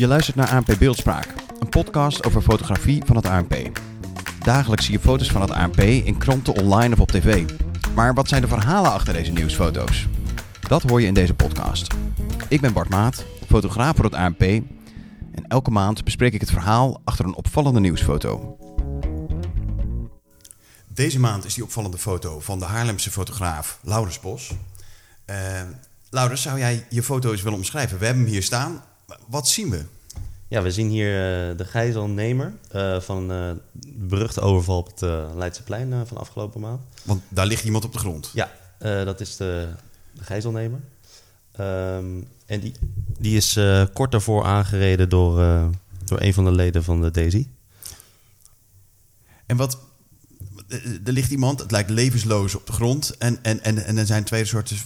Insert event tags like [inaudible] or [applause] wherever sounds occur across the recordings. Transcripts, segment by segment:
Je luistert naar ANP Beeldspraak, een podcast over fotografie van het ANP. Dagelijks zie je foto's van het ANP in kranten, online of op tv. Maar wat zijn de verhalen achter deze nieuwsfoto's? Dat hoor je in deze podcast. Ik ben Bart Maat, fotograaf voor het ANP. En elke maand bespreek ik het verhaal achter een opvallende nieuwsfoto. Deze maand is die opvallende foto van de Haarlemse fotograaf Laurens Bos. Uh, Laurens, zou jij je foto eens willen omschrijven? We hebben hem hier staan. Wat zien we? Ja, we zien hier uh, de gijzelnemer uh, van de beruchte overval op het Leidseplein van afgelopen maand. Want daar ligt iemand op de grond? Ja, dat is de, de gijzelnemer. Um, en die, die is kort daarvoor aangereden door, door een van de leden van de Daisy. En wat, er ligt iemand, het lijkt levensloos op de grond. En, en, en, en er zijn twee soorten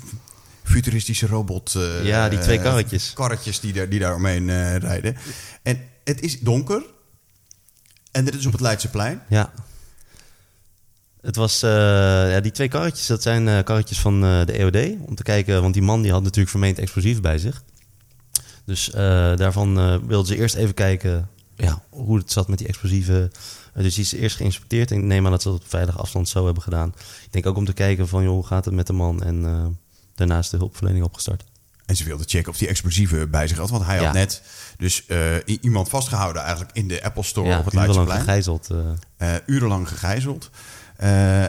futuristische robot... Uh, ja, die twee karretjes. karretjes die daar, die daar omheen uh, rijden. En het is donker. En dit is op het Leidseplein. Ja. Het was, uh, ja, die twee karretjes, dat zijn karretjes van de EOD. Om te kijken, want die man die had natuurlijk vermeend explosief bij zich. Dus daarvan wilden ze eerst even kijken ja, hoe het zat met die explosieven. dus die is eerst geïnspecteerd. En ik neem aan dat ze dat op veilige afstand zo hebben gedaan. Ik denk ook om te kijken van, joh, hoe gaat het met de man? En daarnaast de hulpverlening opgestart. En ze wilde checken of die explosieven bij zich had. Want hij had net dus uh, iemand vastgehouden eigenlijk in de Apple Store ja, op het urenlang gegijzeld. Uh. Uh, urenlang gegijzeld.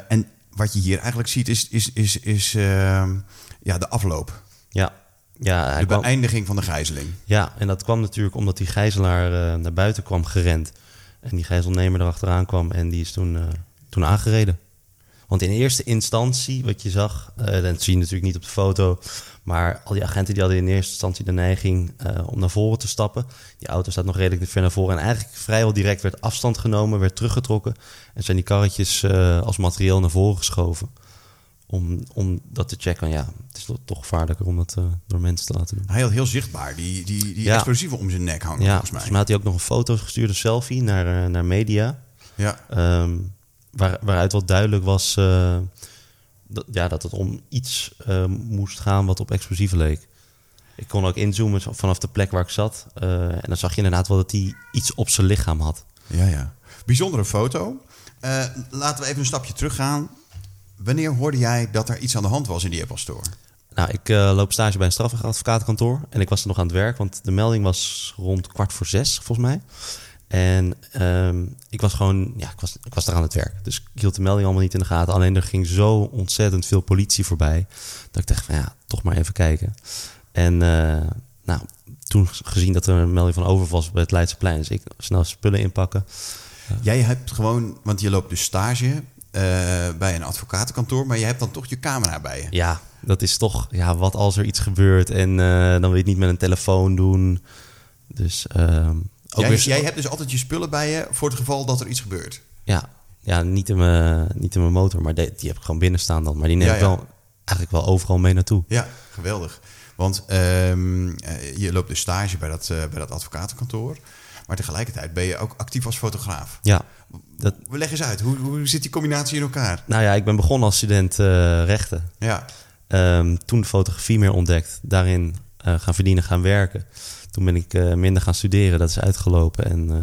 en wat je hier eigenlijk ziet is, is, is, is ehm, ja, de afloop. Ja. Ja, de beëindiging van de gijzeling. Ja, en dat kwam natuurlijk omdat die gijzelaar naar buiten kwam gerend. En die gijzelnemer erachteraan kwam en die is toen, toen aangereden. Want in eerste instantie, wat je zag, uh, dat zie je natuurlijk niet op de foto, maar al die agenten die hadden in eerste instantie de neiging uh, om naar voren te stappen. Die auto staat nog redelijk ver naar voren en eigenlijk vrijwel direct werd afstand genomen, werd teruggetrokken en zijn die karretjes uh, als materieel naar voren geschoven. Om, om dat te checken, ja, het is toch gevaarlijker om dat door mensen te laten doen. Hij had heel zichtbaar die, die, die ja. explosieven om zijn nek hangen, ja, volgens mij. Volgens mij had hij ook nog een foto gestuurd, een selfie, naar, naar media. Ja. Um, waar, waaruit wel duidelijk was uh, dat, ja, dat het om iets uh, moest gaan wat op explosieven leek. Ik kon ook inzoomen vanaf de plek waar ik zat. Uh, en dan zag je inderdaad wel dat hij iets op zijn lichaam had. Ja, ja. Bijzondere foto. laten we even een stapje teruggaan. Wanneer hoorde jij dat er iets aan de hand was in die Apple Store? Nou, ik loop stage bij een strafadvocatenkantoor. En ik was er nog aan het werk, want de melding was rond kwart voor zes, volgens mij. En um, ik was gewoon, ja, ik was, ik was daar aan het werk. Dus ik hield de melding allemaal niet in de gaten. Alleen er ging zo ontzettend veel politie voorbij. Dat ik dacht van ja, toch maar even kijken. En uh, nou, toen gezien dat er een melding van overval was bij het Leidseplein. Dus ik snel spullen inpakken. Jij hebt gewoon, want je loopt dus stage uh, bij een advocatenkantoor. Maar je hebt dan toch je camera bij je. Ja, dat is toch, ja, wat als er iets gebeurt. En uh, dan wil je het niet met een telefoon doen. Dus... Uh, Jij, jij, hebt dus altijd je spullen bij je voor het geval dat er iets gebeurt. Ja, ja niet, in mijn, niet in mijn motor, maar die, die heb ik gewoon binnen staan dan. Maar die neem ik wel eigenlijk wel overal mee naartoe. Ja, geweldig. Want um, je loopt dus stage bij dat, uh, bij dat advocatenkantoor. Maar tegelijkertijd ben je ook actief als fotograaf. Ja. Dat... Leg eens uit, hoe, hoe zit die combinatie in elkaar? Nou ja, ik ben begonnen als student uh, rechten. Ja. Um, toen fotografie meer ontdekt. Daarin uh, gaan verdienen, gaan werken. Toen ben ik uh, minder gaan studeren, dat is uitgelopen en uh,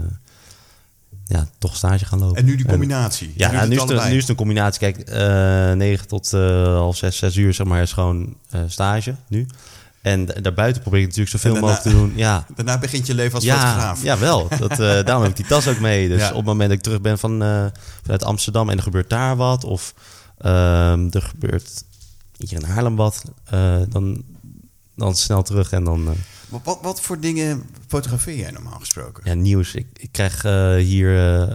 ja, toch stage gaan lopen. En nu die combinatie? En, ja, nu, nu, is het, nu, is het, een combinatie. Kijk, uh, eh, 9 tot half 6, 6 uur zeg maar is gewoon stage nu. En daarbuiten probeer ik natuurlijk zoveel daarna, mogelijk te doen. Ja. [laughs] Daarna begint je leven als ja, fotograaf. Ja, wel. Dat, [laughs] daarom heb ik die tas ook mee. Dus ja. op het moment dat ik terug ben van, vanuit Amsterdam en er gebeurt daar wat... of ehm, er gebeurt hier in Haarlem wat... dan, dan snel terug en dan... Wat, wat voor dingen fotografeer jij normaal gesproken? Ja, nieuws. Ik, ik krijg uh, hier uh,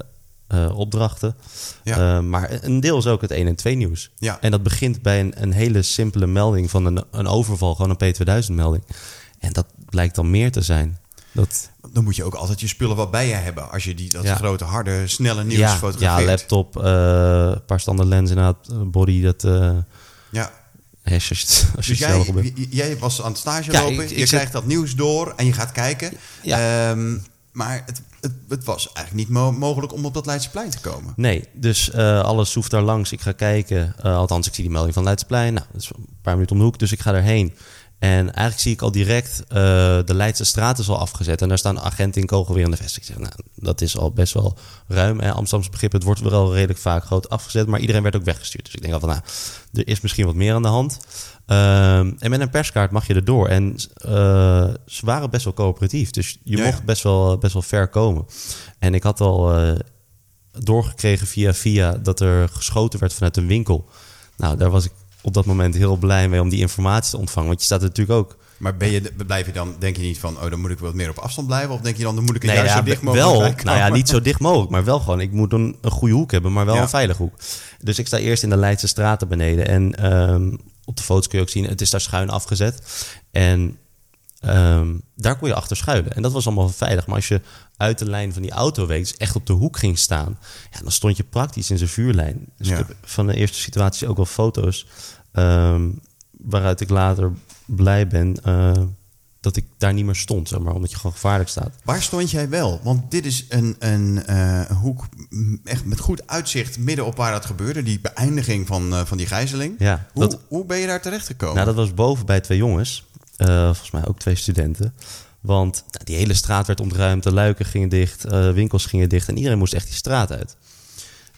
uh, opdrachten. Ja. maar een deel is ook het 1 en 2 nieuws. Ja. En dat begint bij een, een hele simpele melding van een, een overval, gewoon een P2000-melding. En dat blijkt dan meer te zijn. Dat... Dan moet je ook altijd je spullen wat bij je hebben. Als je die, dat ja. grote, harde, snelle nieuws ja, fotografeert. Ja, laptop, een paar standaard lenzen inderdaad, body. Dat, ja. Als je, [laughs] als je dus jij, jij, was aan het stage ja, lopen, ik, ik je krijgt dat nieuws door en je gaat kijken. Ja. Um, maar het, het, het, was eigenlijk niet mo mogelijk om op dat Leidseplein te komen. Nee, dus uh, alles hoeft daar langs. Ik ga kijken. Uh, althans, ik zie die melding van Leidseplein. Nou, dat is een paar minuten om de hoek, dus ik ga erheen. En eigenlijk zie ik al direct uh, de Leidse straat is al afgezet. En daar staan agenten in kogelweer in de vesting. Ik zeg, nou, dat is al best wel ruim. En Amsterdamse begrip, het wordt wel redelijk vaak groot afgezet. Maar iedereen werd ook weggestuurd. Dus ik denk al van, nou, er is misschien wat meer aan de hand. Um, en met een perskaart mag je erdoor. En uh, ze waren best wel coöperatief. Dus je Ja, mocht ja. best wel, best wel ver komen. En ik had al uh, doorgekregen via via dat er geschoten werd vanuit een winkel. Nou, daar was ik op dat moment heel blij mee om die informatie te ontvangen. Want je staat er natuurlijk ook Maar ben je, blijf je dan, denk je niet van, oh, dan moet ik wat meer op afstand blijven? Of denk je dan, dan moet ik er Nee, juist ja, zo dicht mogelijk wel. Nou ja, niet zo dicht mogelijk, maar wel gewoon. Ik moet een, een goede hoek hebben, maar wel Ja. een veilige hoek. Dus ik sta eerst in de Leidse straten beneden. En ehm, op de foto's kun je ook zien, het is daar schuin afgezet. En ehm, daar kon je achter schuilen. En dat was allemaal veilig. Maar als je uit de lijn van die auto week, dus echt op de hoek ging staan, ja, dan stond je praktisch in zijn vuurlijn. Dus Ja. ik heb van de eerste situatie ook wel foto's ehm, waaruit ik later blij ben eh, dat ik daar niet meer stond, zeg maar, omdat je gewoon gevaarlijk staat. Waar stond jij wel? Want dit is een, een, eh, hoek echt met goed uitzicht midden op waar dat gebeurde. Die beëindiging van, eh, van die gijzeling. Ja, Hoe, hoe ben je daar terecht gekomen? Nou, dat was boven bij twee jongens. Eh, volgens mij ook twee studenten. Want nou, die hele straat werd ontruimd. De luiken gingen dicht. eh, winkels gingen dicht. En iedereen moest echt die straat uit.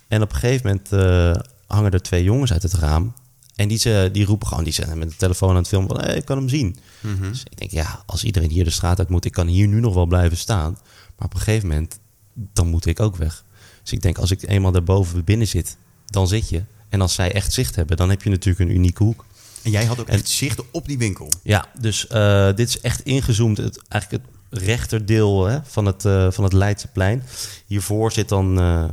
En op een gegeven moment eh, hangen er twee jongens uit het raam. En die, ze, die roepen gewoon, die zijn met de telefoon aan het filmen van... Hey, ik kan hem zien. Mhm. Dus ik denk, ja, als iedereen hier de straat uit moet... ik kan hier nu nog wel blijven staan. Maar op een gegeven moment, dan moet ik ook weg. Dus ik denk, als ik eenmaal daarboven binnen zit, dan zit je. En als zij echt zicht hebben, dan heb je natuurlijk een unieke hoek. En jij had ook En- echt zicht op die winkel. Ja, dus eh, dit is echt ingezoomd. Het, eigenlijk het rechterdeel hè, van, het, eh, van het Leidseplein. Hiervoor zit dan eh,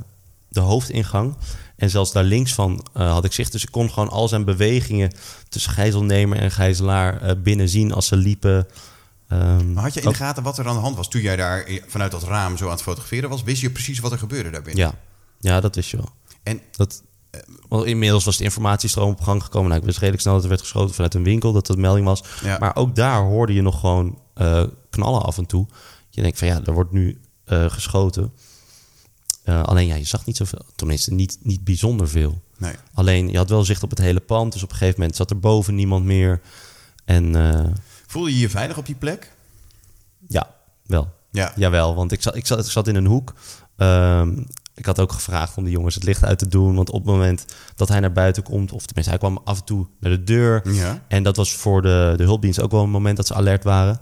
de hoofdingang. En zelfs daar links van had ik zicht. Dus ik kon gewoon al zijn bewegingen tussen gijzelnemer en gijzelaar binnen zien als ze liepen. Ehm, Maar had je in de gaten wat er aan de hand was toen jij daar vanuit dat raam zo aan het fotograferen was? Wist je precies wat er gebeurde daarbinnen? ja. ja, dat wist je wel. En Dat, wel, inmiddels was de informatiestroom op gang gekomen. Nou, ik wist redelijk snel dat er werd geschoten vanuit een winkel, dat dat melding was. Ja. Maar ook daar hoorde je nog gewoon eh, knallen af en toe. Je denkt van ja, er wordt nu eh, geschoten. Eh, alleen ja, je zag niet zoveel. Tenminste, niet, niet bijzonder veel. nee. Alleen je had wel zicht op het hele pand. Dus op een gegeven moment zat er boven niemand meer. En eh, Voelde je je veilig op die plek? ja, wel. Ja. Jawel, want ik zat, ik zat, ik zat in een hoek. Ehm, ik had ook gevraagd om de jongens het licht uit te doen. Want op het moment dat hij naar buiten komt, of tenminste, hij kwam af en toe naar de deur. Ja. En dat was voor de, de hulpdienst ook wel een moment dat ze alert waren.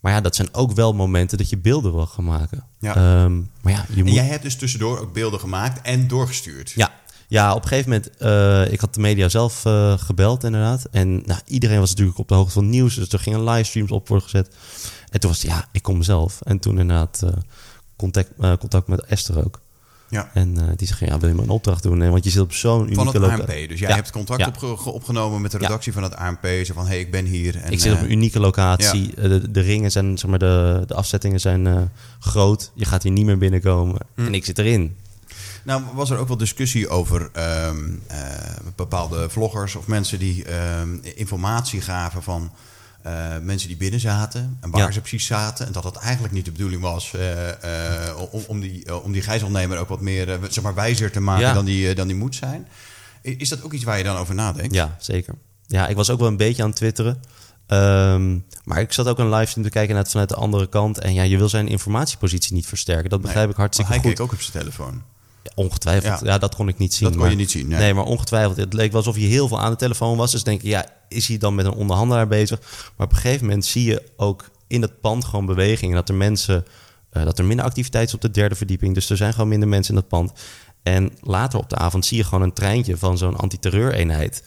Maar ja, dat zijn ook wel momenten dat je beelden wil gaan maken. Ja. Ehm, maar ja, je En moet. jij hebt dus tussendoor ook beelden gemaakt en doorgestuurd. Ja, ja, op een gegeven moment, eh, ik had de media zelf eh, gebeld inderdaad. En nou, iedereen was natuurlijk op de hoogte van het nieuws. Dus er gingen livestreams op worden gezet. En toen was het, ja, ik kom zelf. En toen inderdaad eh, contact, contact met Esther ook. Ja. En eh, die zei, ja, wil je me een opdracht doen? Nee, want je zit op zo'n unieke Van het ANP. Dus jij Ja. hebt contact Ja. opge- opgenomen met de redactie van het ANP. Zo van, hé, hey, ik ben hier. En, ik zit op eh, een unieke locatie. Eh, De, de ringen zijn, zeg maar, de, de afzettingen zijn groot. Je gaat hier niet meer binnenkomen. Hm. En ik zit erin. Nou, was er ook wel discussie over ehm, eh, bepaalde vloggers of mensen die ehm, informatie gaven van eh, mensen die binnen zaten en waar Ja. ze precies zaten. En dat dat eigenlijk niet de bedoeling was eh, eh, om, om, die, om die gijzelnemer ook wat meer zeg maar, wijzer te maken Ja. dan, die, dan die moet zijn. Is dat ook iets waar je dan over nadenkt? Ja, zeker. Ja, ik was ook wel een beetje aan het twitteren. Ehm, maar ik zat ook een livestream te kijken naar het vanuit de andere kant. En ja, je wil zijn informatiepositie niet versterken. Dat begrijp Nee, ik hartstikke maar hij goed. keek ook op zijn telefoon. Ja, ongetwijfeld. Ja. Ja. dat kon ik niet zien. Dat kon maar- je niet zien. Nee. Nee, maar ongetwijfeld. Het leek wel alsof je heel veel aan de telefoon was. Dus denk je, ja, is hij dan met een onderhandelaar bezig? Maar op een gegeven moment zie je ook in het pand gewoon beweging. Dat er mensen, eh, dat er minder activiteit is op de derde verdieping. Dus er zijn gewoon minder mensen in dat pand. En later op de avond zie je gewoon een treintje van zo'n antiterreureenheid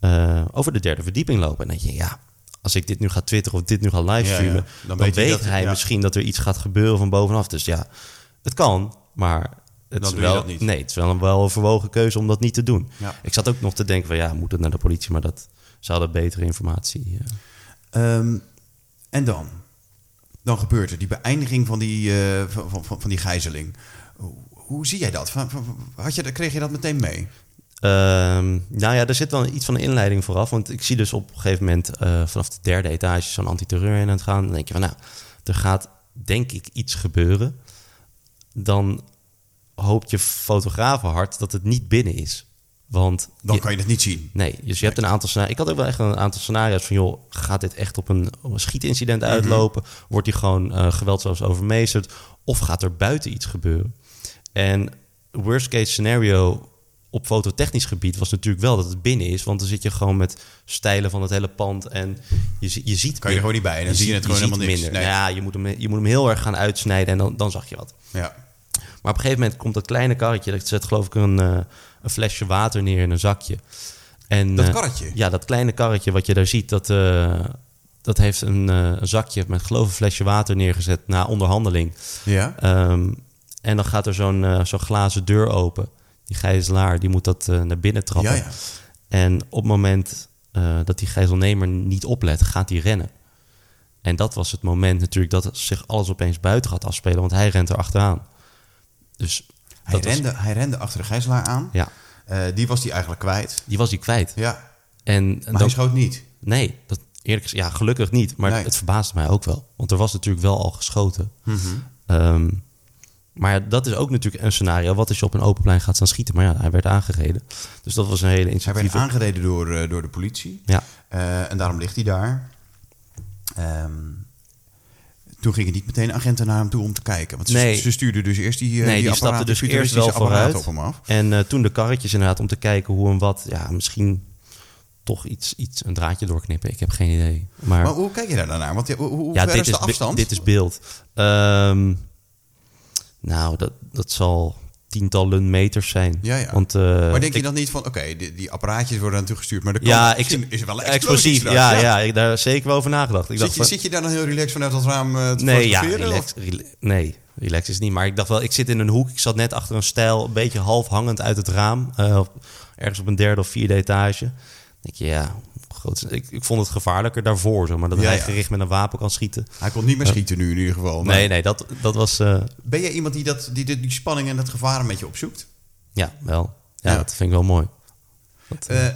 eh over de derde verdieping lopen. En dan denk je, ja, als ik dit nu ga twitteren of dit nu ga livestreamen, Ja. Dan dan, weet dat- hij misschien dat er iets gaat gebeuren van bovenaf. Dus ja, het kan, maar is wel, dat niet. Nee, het is wel een, wel verwogen keuze om dat niet te doen. Ja. Ik zat ook nog te denken van ja, moet het naar de politie, maar dat ze hadden betere informatie. eh. Ehm, en dan? Dan gebeurt er die beëindiging van die, eh, van, van, van, die gijzeling. Hoe, hoe zie jij dat? Had je, kreeg je dat meteen mee? Ehm, nou ja, er zit wel iets van een inleiding vooraf. Want ik zie dus op een gegeven moment eh, vanaf de derde etage zo'n antiterreur in aan het gaan. Dan denk je van nou, er gaat denk ik iets gebeuren. Dan hoopt je fotografen hard dat het niet binnen is. Want Dan je- kan je het niet zien. Nee, dus je hebt een aantal scenario's. Ik had ook wel echt een aantal scenario's van, joh, gaat dit echt op een, op een schietincident Mhm. uitlopen? Wordt hij gewoon eh geweldloos overmeesterd? Of gaat er buiten iets gebeuren? En worst case scenario op fototechnisch gebied was natuurlijk wel dat het binnen is. Want dan zit je gewoon met stijlen van het hele pand en je, je ziet... Kan je er gewoon niet bij en dan zie je het gewoon helemaal niks. minder. Nee. Ja, je moet, hem, je moet hem heel erg gaan uitsnijden en dan, dan zag je wat. Ja. Maar op een gegeven moment komt dat kleine karretje. Dat zet geloof ik een, eh, een flesje water neer in een zakje. En, Dat eh, karretje? ja, dat kleine karretje wat je daar ziet, dat, eh, dat heeft een, een zakje met geloof een flesje water neergezet na onderhandeling. Ja. Ehm, en dan gaat er zo'n zo'n glazen deur open. Die gijzelaar die moet dat naar binnen trappen. Ja, ja. En op het moment dat die gijzelnemer niet oplet, gaat hij rennen. En dat was het moment natuurlijk dat zich alles opeens buiten gaat afspelen, want hij rent er achteraan. Dus Hij, was- rende, hij rende achter de gijzelaar aan. ja, Eh, die was hij eigenlijk kwijt. die was hij kwijt. Ja. En, Maar hij schoot niet. Nee, dat, eerlijk gezegd, ja, gelukkig niet. Maar Nee. het verbaasde mij ook wel. Want er was natuurlijk wel al geschoten. Mhm. Ehm, maar dat is ook natuurlijk een scenario. Wat als je op een open plein gaat staan schieten? Maar ja, hij werd aangereden. Dus dat was een hele Hij werd aangereden door, eh, door de politie. Ja, Eh, en daarom ligt hij daar. Ehm, toen gingen niet meteen agenten naar hem toe om te kijken. Want ze, Nee. ze stuurden dus eerst die, eh, nee, die, die, stapte apparaten, dus eerst wel vooruit. apparaten op hem af. En eh, toen de karretjes inderdaad om te kijken hoe en wat... Ja, misschien toch iets, iets een draadje doorknippen. Ik heb geen idee. Maar, Maar hoe kijk je daar dan naar? Want ja, hoe, hoe ja, ver dit is de afstand? Dit is beeld. Ehm, nou, dat, dat zal tientallen meters zijn. Ja, ja. Want, eh, maar denk je dan niet van, oké, die, die apparaatjes worden naartoe gestuurd, maar kan, Ja, ik, is wel explosief. Ja, ja. ik daar zeker wel over nagedacht. Ik Zit, dacht je, van- zit je daar dan heel relaxed vanuit dat raam eh, te nee, ja, relax, rela- nee, relax is niet. Maar ik dacht wel, ik zit in een hoek. Ik zat net achter een stijl, een beetje half hangend uit het raam. eh, ergens op een derde of vierde etage. denk je, ja, groot, ik, ik vond het gevaarlijker daarvoor. Zeg maar, dat Ja, hij ja. gericht met een wapen kan schieten. Hij kon niet meer schieten nu in ieder geval. maar- Nee, nee, dat, dat was... eh, Ben jij iemand die, dat, die, die, die spanning en dat gevaar een beetje opzoekt? ja, wel. Ja, Ja. dat vind ik wel mooi. Dat, eh, Eh,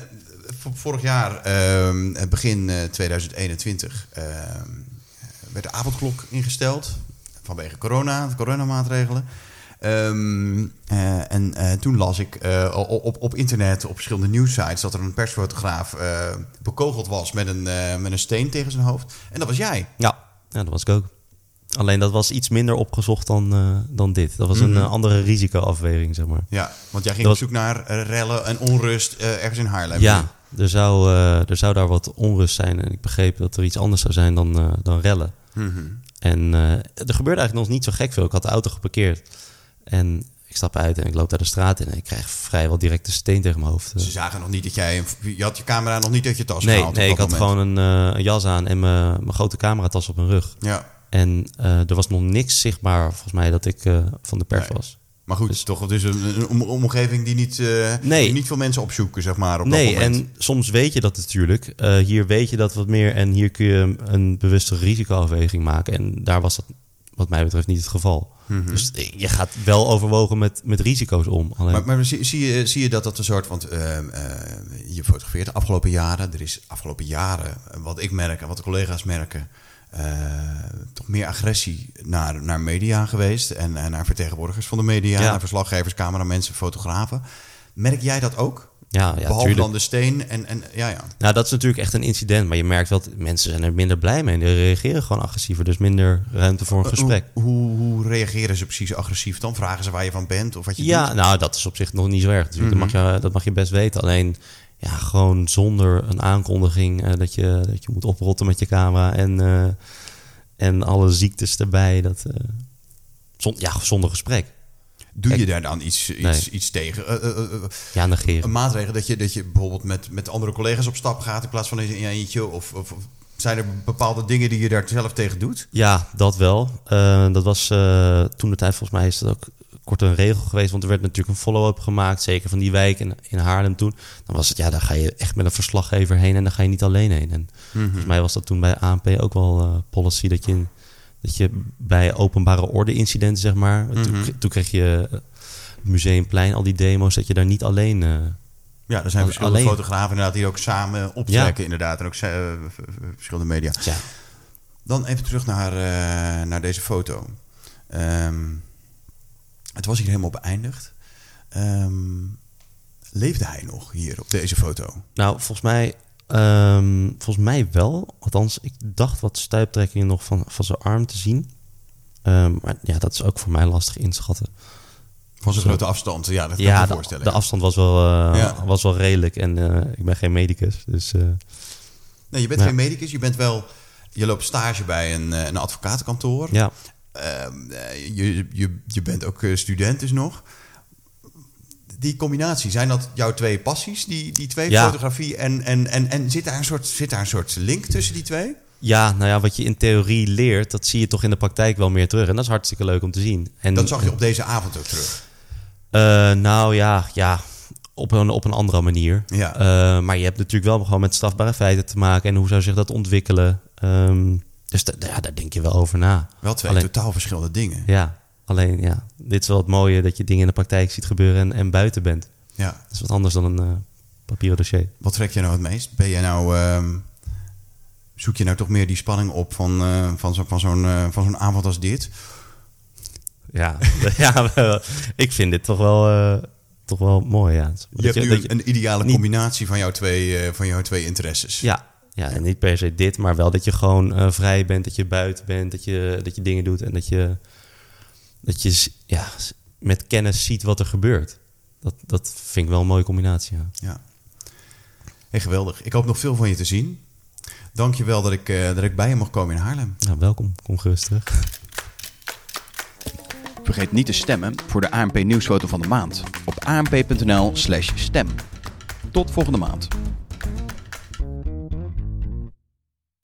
vorig jaar, ehm, begin eh, 2021, ehm, werd de avondklok ingesteld. Vanwege corona, coronamaatregelen. Ehm, eh, en eh, toen las ik eh, op, op, internet, op verschillende nieuwsites, dat er een persfotograaf bekogeld was met een, met een steen tegen zijn hoofd. En dat was jij. ja. ja, dat was ik ook. Alleen dat was iets minder opgezocht dan, dan dit. Dat was een Mhm. andere risicoafweging, zeg maar. Ja, want jij ging Dat op zoek naar rellen en onrust ergens in Haarlem. Ja, er zou, er zou daar wat onrust zijn. En ik begreep dat er iets anders zou zijn dan, dan rellen. Mhm. En er gebeurde eigenlijk nog niet zo gek veel. Ik had de auto geparkeerd. En ik stap uit en ik loop daar de straat in. En ik krijg vrijwel direct een steen tegen mijn hoofd. Ze zagen nog niet dat jij... Je had je camera nog niet uit je tas nee, gehaald. nee ik had moment. gewoon een, eh, een jas aan en mijn mijn grote cameratas op mijn rug. Ja, En eh, er was nog niks zichtbaar, volgens mij, dat ik eh, van de pers Nee. was. maar goed, Dus- toch, het is een, een om- omgeving die niet, Nee. die niet veel mensen opzoeken, zeg maar, op nee, dat en soms weet je dat natuurlijk. Hier weet je dat wat meer en hier kun je een bewuste risicoafweging maken. En daar was dat, wat mij betreft, niet het geval. Mhm. Dus je gaat wel overwogen met, met risico's om. Alleen, Maar, maar zie, zie, je, zie je dat dat een soort... Want eh, eh, je fotografeert de afgelopen jaren. Er is afgelopen jaren, eh, wat ik merk en wat de collega's merken... eh, toch meer agressie naar, naar media geweest. En, en naar vertegenwoordigers van de media. Ja. Naar verslaggevers, cameramensen, fotografen. Merk jij dat ook? Ja, ja, Behalve tuurlijk. dan de steen en, en ja, ja. Nou, dat is natuurlijk echt een incident. Maar je merkt wel, dat mensen zijn er minder blij mee. En die reageren gewoon agressiever. Dus minder ruimte voor een gesprek. Hoe, hoe, hoe reageren ze precies agressief dan? Vragen ze waar je van bent of wat je Ja, doet? nou, dat is op zich nog niet zo erg. natuurlijk. dat, mag je, dat mag je best weten. Alleen, ja, gewoon zonder een aankondiging eh, dat, je, dat je moet oprotten met je camera en, eh, en alle ziektes erbij. Dat, eh, zon- ja, zonder gesprek. Doe je daar dan iets, iets, nee. iets tegen? Eh, eh, eh, Ja, negeren. een maatregel dat je, dat je bijvoorbeeld met, met andere collega's op stap gaat in plaats van in je eentje? Of, of, of zijn er bepaalde dingen die je daar zelf tegen doet? Ja, dat wel. Dat was toen de tijd, volgens mij is dat ook kort een regel geweest. Want er werd natuurlijk een follow-up gemaakt, zeker van die wijk in, in Haarlem toen. Dan was het, ja, daar ga je echt met een verslaggever heen en dan ga je niet alleen heen. En volgens mij was dat toen bij ANP ook wel policy dat je, in- dat je bij openbare orde incidenten, zeg maar. toen, toen kreeg je eh, Museumplein, al die demo's, dat je daar niet alleen... eh, Ja, er zijn verschillende alleen- fotografen inderdaad die ook samen optrekken inderdaad. En ook eh, verschillende media. ja, Dan even terug naar, naar deze foto. Ehm, het was hier helemaal beëindigd. Ehm, Leefde hij nog hier op deze foto? Nou, volgens mij, ehm, volgens mij wel. Althans, ik dacht wat stuiptrekkingen nog van, van zijn arm te zien. Ehm, maar ja, dat is ook voor mij lastig inschatten. Van zijn grote afstand, ja, dat kan ja, ik me de, voorstellen. de afstand was wel, eh, Ja. was wel redelijk. En eh, ik ben geen medicus, dus... eh, Nee, je bent Ja. geen medicus, je bent wel... Je loopt stage bij een, een advocatenkantoor. ja, Ehm, eh, je, je, je bent ook student dus nog. Die combinatie, zijn dat jouw twee passies, die, die twee, Ja. fotografie en, en, en, en zit, daar een soort, zit daar een soort link tussen die twee? ja, nou ja, wat je in theorie leert, dat zie je toch in de praktijk wel meer terug. En dat is hartstikke leuk om te zien. En, Dat zag je op deze avond ook terug. Eh, nou ja, ja op, een, op een andere manier. Ja. Eh, maar je hebt natuurlijk wel gewoon met strafbare feiten te maken. En hoe zou zich dat ontwikkelen? Ehm, dus ja, daar denk je wel over na. Wel twee Alleen- totaal verschillende dingen. Ja, alleen ja, dit is wel het mooie dat je dingen in de praktijk ziet gebeuren en, en buiten bent. Ja. Dat is wat anders dan een eh, papieren dossier. Wat trek je nou het meest? Ben je nou, ehm, zoek je nou toch meer die spanning op van, eh, van, zo, van zo'n eh, van zo'n avond als dit? Ja, [laughs] ja ik vind dit toch wel, toch wel mooi. Ja. Dat Je hebt nu een ideale niet- combinatie van jouw twee, van jouw twee interesses. Ja, ja, en niet per se dit, maar wel dat je gewoon vrij bent, dat je buiten bent, dat je, dat je dingen doet en dat je, dat je ja, met kennis ziet wat er gebeurt. Dat, dat vind ik wel een mooie combinatie. Ja. Ja. Hey, geweldig. Ik hoop nog veel van je te zien. Dank je wel dat ik, eh, dat ik bij je mocht komen in Haarlem. Nou, welkom, kom gerust terug. Vergeet niet te stemmen voor de ANP nieuwsfoto van de maand op anp.nl slash stem. Tot volgende maand.